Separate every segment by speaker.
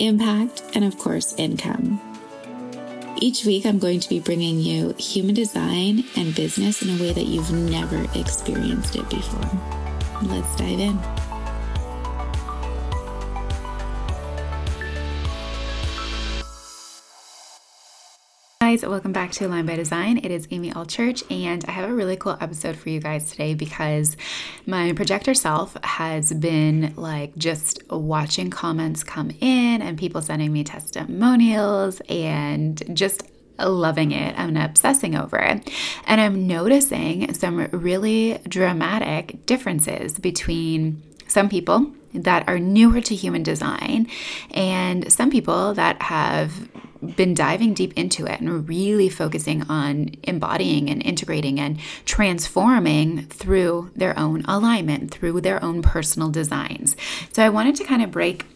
Speaker 1: impact, and of course, income. Each week, I'm going to be bringing you human design and business in a way that you've never experienced it before. Let's dive in. Guys, welcome back to Align by Design. It is Amy Allchurch, and I have a really cool episode for you guys today because my projector self has been like just watching comments come in and people sending me testimonials and just loving it. I'm obsessing over it. And I'm noticing some really dramatic differences between some people that are newer to human design and some people that have been diving deep into it and really focusing on embodying and integrating and transforming through their own alignment, through their own personal designs. So I wanted to kind of break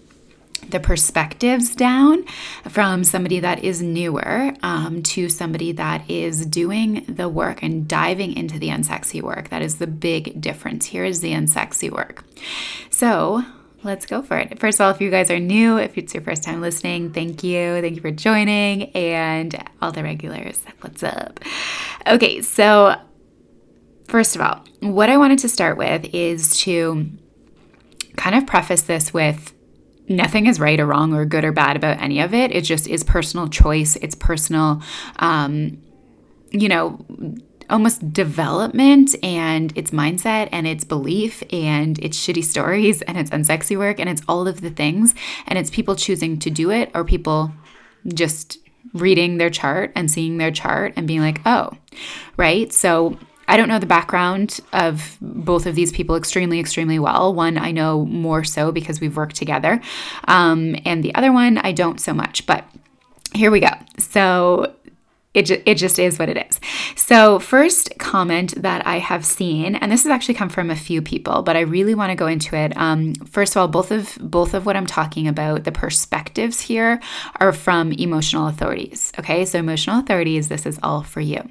Speaker 1: the perspectives down from somebody that is newer um, to somebody that is doing the work and diving into the unsexy work. That is the big difference. Here is the unsexy work. So, let's go for it. First of all, if you guys are new, if it's your first time listening, thank you. Thank you for joining. And all the regulars, what's up? Okay, so first of all, what I wanted to start with is to kind of preface this with nothing is right or wrong or good or bad about any of it. It just is personal choice, it's personal, um, you know almost development and its mindset and its belief and its shitty stories and its unsexy work and it's all of the things and it's people choosing to do it or people just reading their chart and seeing their chart and being like, "Oh." Right? So I don't know the background of both of these people extremely, extremely well. One I know more so because we've worked together, um, and the other one I don't so much. But here we go. So it, ju- it just is what it is. So, first comment that I have seen, and this has actually come from a few people, but I really want to go into it. Um, first of all, both of both of what I'm talking about, the perspectives here are from emotional authorities. Okay, so emotional authorities, this is all for you.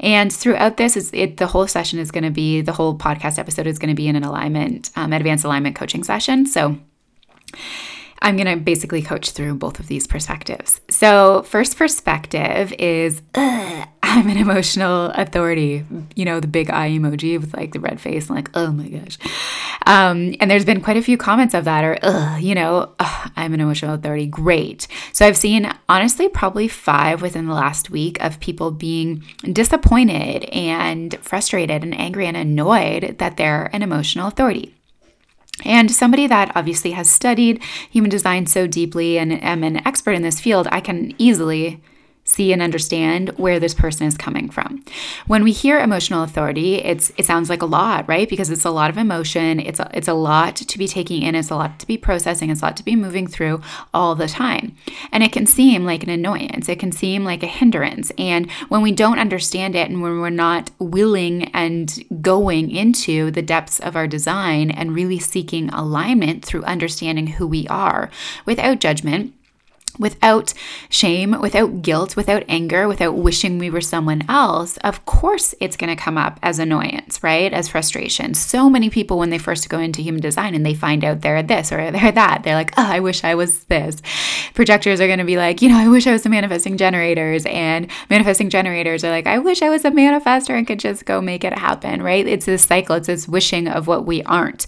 Speaker 1: And throughout this, is it the whole session is going to be the whole podcast episode is going to be in an alignment, um, advanced alignment coaching session. So I'm going to basically coach through both of these perspectives. So, first perspective is I'm an emotional authority, you know, the big eye emoji with like the red face, like, oh my gosh. Um, and there's been quite a few comments of that, or, you know, I'm an emotional authority. Great. So, I've seen honestly probably five within the last week of people being disappointed and frustrated and angry and annoyed that they're an emotional authority. And somebody that obviously has studied human design so deeply and am an expert in this field, I can easily see and understand where this person is coming from. When we hear emotional authority, it's it sounds like a lot, right? Because it's a lot of emotion, it's a, it's a lot to be taking in, it's a lot to be processing, it's a lot to be moving through all the time. And it can seem like an annoyance, it can seem like a hindrance. And when we don't understand it and when we're not willing and going into the depths of our design and really seeking alignment through understanding who we are without judgment, without shame, without guilt, without anger, without wishing we were someone else, of course it's going to come up as annoyance, right? As frustration. So many people, when they first go into human design and they find out they're this or they're that, they're like, oh, I wish I was this. Projectors are going to be like, you know, I wish I was the manifesting generators. And manifesting generators are like, I wish I was a manifester and could just go make it happen, right? It's this cycle, it's this wishing of what we aren't,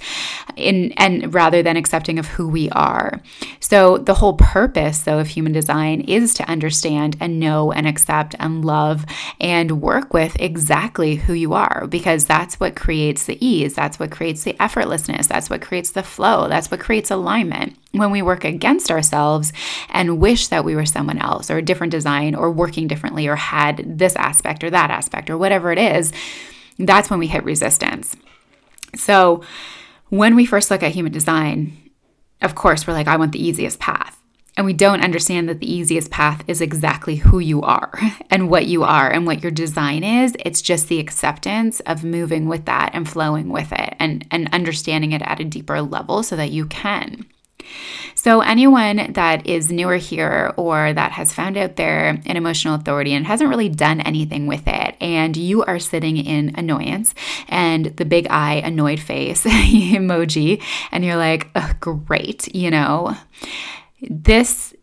Speaker 1: in, and rather than accepting of who we are. So the whole purpose, though, of human design is to understand and know and accept and love and work with exactly who you are because that's what creates the ease. That's what creates the effortlessness. That's what creates the flow. That's what creates alignment. When we work against ourselves and wish that we were someone else or a different design or working differently or had this aspect or that aspect or whatever it is, that's when we hit resistance. So, when we first look at human design, of course, we're like, I want the easiest path. And we don't understand that the easiest path is exactly who you are and what you are and what your design is. It's just the acceptance of moving with that and flowing with it and, and understanding it at a deeper level so that you can. So, anyone that is newer here or that has found out they're an emotional authority and hasn't really done anything with it, and you are sitting in annoyance and the big eye, annoyed face emoji, and you're like, great, you know, this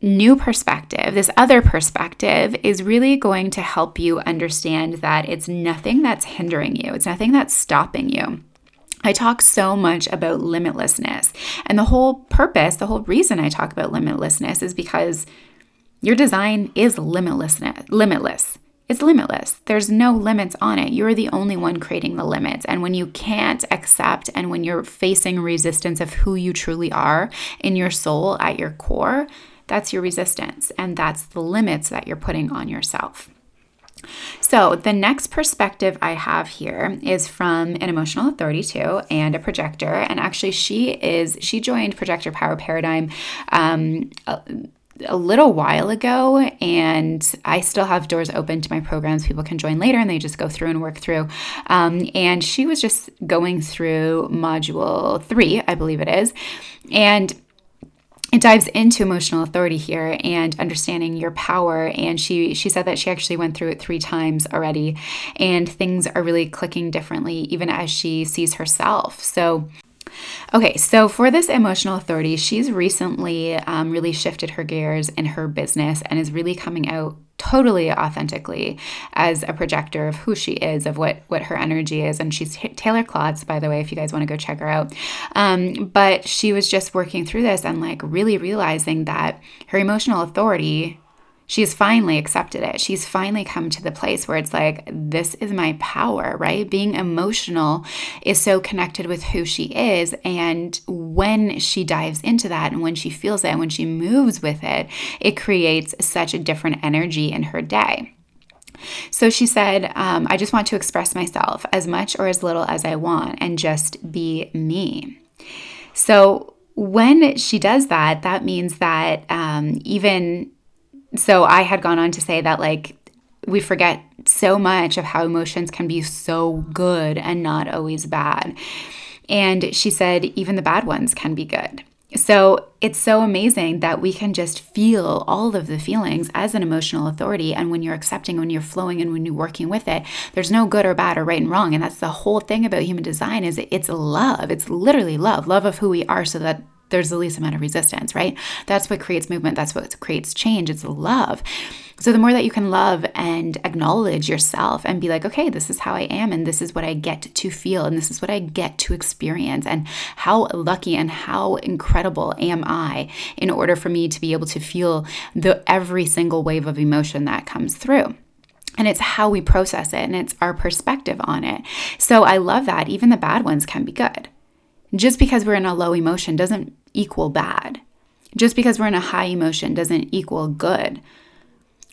Speaker 1: new perspective, this other perspective, is really going to help you understand that it's nothing that's hindering you, it's nothing that's stopping you. I talk so much about limitlessness. And the whole purpose, the whole reason I talk about limitlessness is because your design is limitlessness, limitless. It's limitless. There's no limits on it. You're the only one creating the limits. And when you can't accept and when you're facing resistance of who you truly are in your soul at your core, that's your resistance. And that's the limits that you're putting on yourself. So, the next perspective I have here is from an emotional authority too and a projector. And actually, she is, she joined Projector Power Paradigm. Um, a, a little while ago, and I still have doors open to my programs. People can join later and they just go through and work through. Um, and she was just going through module three, I believe it is. And it dives into emotional authority here and understanding your power and she she said that she actually went through it 3 times already and things are really clicking differently even as she sees herself so Okay, so for this emotional authority, she's recently um, really shifted her gears in her business and is really coming out totally authentically as a projector of who she is, of what what her energy is. And she's Taylor Klotz, by the way, if you guys want to go check her out. Um, but she was just working through this and like really realizing that her emotional authority she's finally accepted it. She's finally come to the place where it's like, this is my power, right? Being emotional is so connected with who she is. And when she dives into that and when she feels it and when she moves with it, it creates such a different energy in her day. So she said, um, I just want to express myself as much or as little as I want and just be me. So when she does that, that means that um, even so I had gone on to say that like we forget so much of how emotions can be so good and not always bad. And she said, even the bad ones can be good. So it's so amazing that we can just feel all of the feelings as an emotional authority. And when you're accepting, when you're flowing, and when you're working with it, there's no good or bad or right and wrong. And that's the whole thing about human design is it's love. It's literally love, love of who we are, so that there's the least amount of resistance, right? That's what creates movement. That's what creates change. It's love. So the more that you can love and acknowledge yourself and be like, okay, this is how I am, and this is what I get to feel, and this is what I get to experience, and how lucky and how incredible am I in order for me to be able to feel the every single wave of emotion that comes through. And it's how we process it and it's our perspective on it. So I love that. Even the bad ones can be good. Just because we're in a low emotion doesn't equal bad. Just because we're in a high emotion doesn't equal good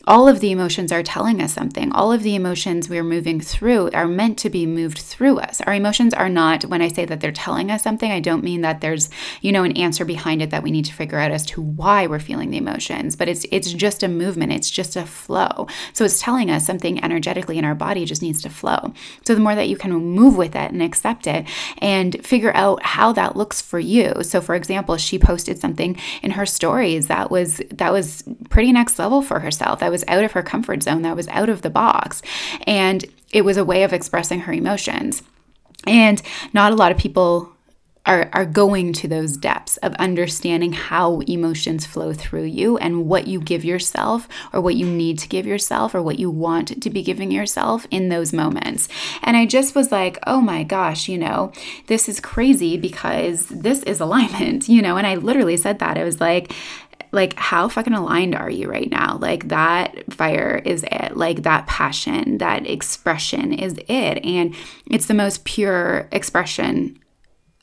Speaker 1: all of the emotions are telling us something. All of the emotions we're moving through are meant to be moved through us. Our emotions are not, when I say that they're telling us something, I don't mean that there's, you know, an answer behind it that we need to figure out as to why we're feeling the emotions, but it's it's just a movement, it's just a flow. So it's telling us something energetically in our body just needs to flow. So the more that you can move with it and accept it and figure out how that looks for you. So for example, she posted something in her stories that was that was pretty next level for herself. That was out of her comfort zone, that was out of the box. And it was a way of expressing her emotions. And not a lot of people are, are going to those depths of understanding how emotions flow through you and what you give yourself or what you need to give yourself or what you want to be giving yourself in those moments. And I just was like, oh my gosh, you know, this is crazy because this is alignment, you know, and I literally said that. I was like, like how fucking aligned are you right now like that fire is it like that passion that expression is it and it's the most pure expression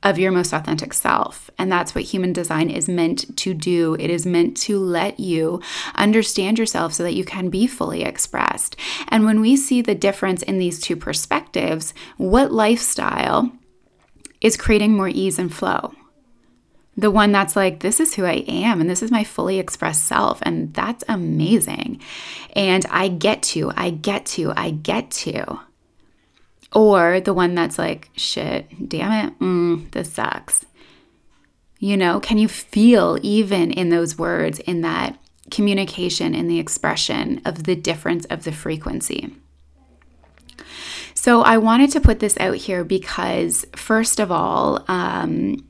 Speaker 1: of your most authentic self. And that's what human design is meant to do. It is meant to let you understand yourself so that you can be fully expressed. And when we see the difference in these two perspectives, what lifestyle is creating more ease and flow? The one that's like, this is who I am and this is my fully expressed self. And that's amazing. And I get to, I get to, I get to. Or the one that's like, shit, damn it, mm, this sucks. You know, can you feel even in those words, in that communication, in the expression of the difference of the frequency? So I wanted to put this out here because, first of all, um,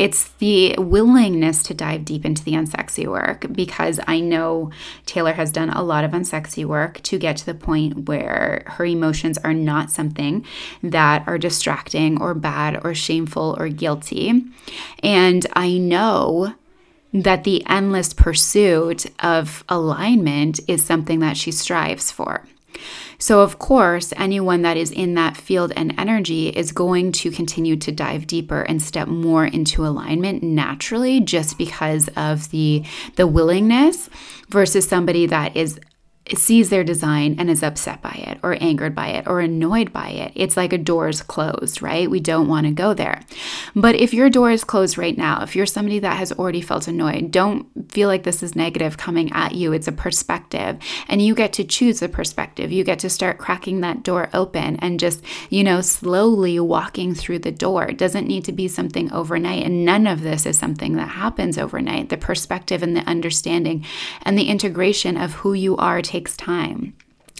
Speaker 1: it's the willingness to dive deep into the unsexy work because I know Taylor has done a lot of unsexy work to get to the point where her emotions are not something that are distracting or bad or shameful or guilty. And I know that the endless pursuit of alignment is something that she strives for. So, of course, anyone that is in that field and energy is going to continue to dive deeper and step more into alignment naturally just because of the the willingness versus somebody that is sees their design and is upset by it or angered by it or annoyed by it. It's like a door is closed, right? We don't want to go there. But if your door is closed right now, if you're somebody that has already felt annoyed, don't feel like this is negative coming at you. It's a perspective and you get to choose a perspective. You get to start cracking that door open and just, you know, slowly walking through the door. It doesn't need to be something overnight. And none of this is something that happens overnight. The perspective and the understanding and the integration of who you are takes time.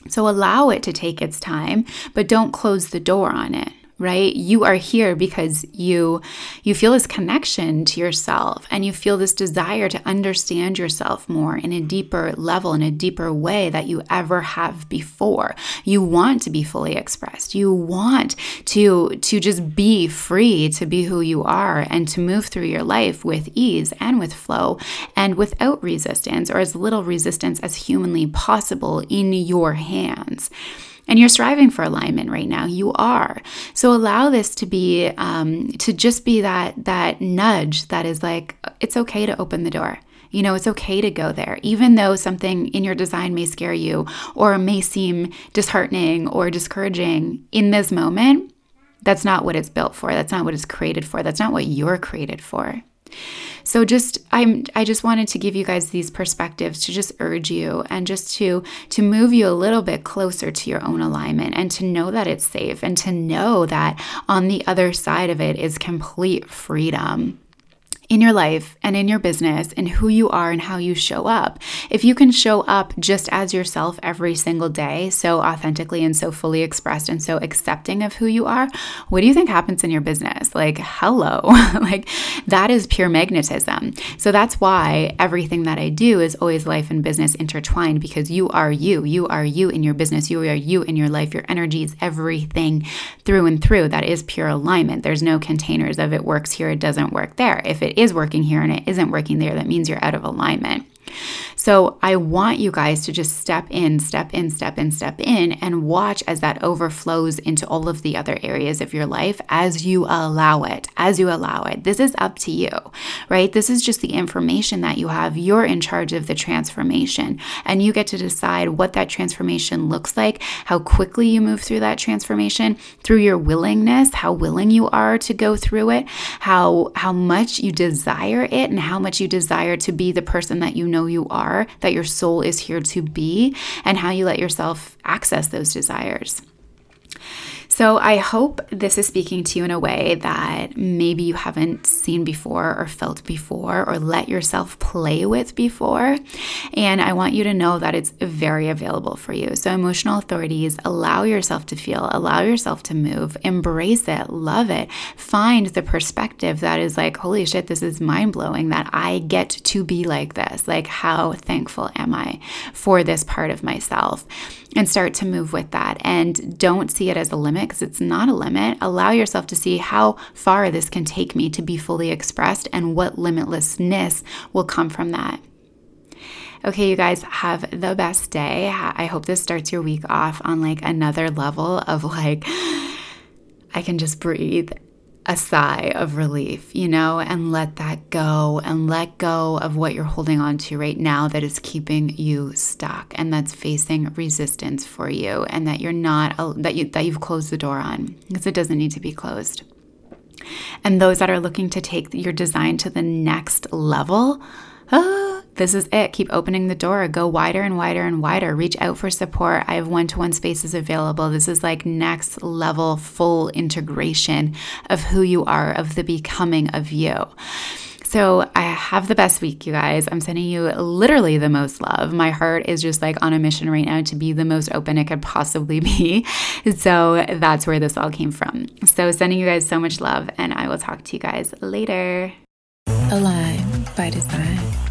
Speaker 1: So allow it to take its time, but don't close the door on it right? You are here because you you feel this connection to yourself and you feel this desire to understand yourself more in a deeper level in a deeper way that you ever have before. You want to be fully expressed. You want to to just be free to be who you are and to move through your life with ease and with flow and without resistance or as little resistance as humanly possible in your hands and you're striving for alignment right now you are so allow this to be um, to just be that that nudge that is like it's okay to open the door you know, it's okay to go there, even though something in your design may scare you or may seem disheartening or discouraging in this moment. That's not what it's built for. That's not what it's created for. That's not what you're created for. So just I'm I just wanted to give you guys these perspectives to just urge you and just to to move you a little bit closer to your own alignment and to know that it's safe and to know that on the other side of it is complete freedom in your life and in your business and who you are and how you show up. If you can show up just as yourself every single day, so authentically and so fully expressed and so accepting of who you are, what do you think happens in your business? Like, hello, like that is pure magnetism. So that's why everything that I do is always life and business intertwined because you are you. You are you in your business. You are you in your life. Your energy is everything through and through. That is pure alignment. There's no containers of it works here, it doesn't work there. If it is working here and it isn't working there, that means you're out of alignment. So I want you guys to just step in, step in, step in, step in, and watch as that overflows into all of the other areas of your life as you allow it, as you allow it. This is up to you, right? This is just the information that you have. You're in charge of the transformation, and you get to decide what that transformation looks like, how quickly you move through that transformation, through your willingness, how willing you are to go through it, how how much you desire it, and how much you desire to be the person that you know you are, that your soul is here to be, and how you let yourself access those desires. So I hope this is speaking to you in a way that maybe you haven't seen before or felt before or let yourself play with before. And I want you to know that it's very available for you. So, emotional authorities, allow yourself to feel, allow yourself to move, embrace it, love it, find the perspective that is like, holy shit, this is mind blowing that I get to be like this. Like, how thankful am I for this part of myself? And start to move with that. And don't see it as a limit because it's not a limit. Allow yourself to see how far this can take me to be fully expressed and what limitlessness will come from that. Okay, you guys have the best day. I hope this starts your week off on like another level of like, I can just breathe a sigh of relief, you know, and let that go and let go of what you're holding on to right now that is keeping you stuck and that's facing resistance for you and that you're not that you that you've closed the door on because it doesn't need to be closed. And those that are looking to take your design to the next level, ah, this is it. Keep opening the door. Go wider and wider and wider. Reach out for support. I have one to one spaces available. This is like next level full integration of who you are, of the becoming of you. So I have the best week, you guys. I'm sending you literally the most love. My heart is just like on a mission right now to be the most open it could possibly be. So that's where this all came from. So sending you guys so much love, and I will talk to you guys later.
Speaker 2: Align by design.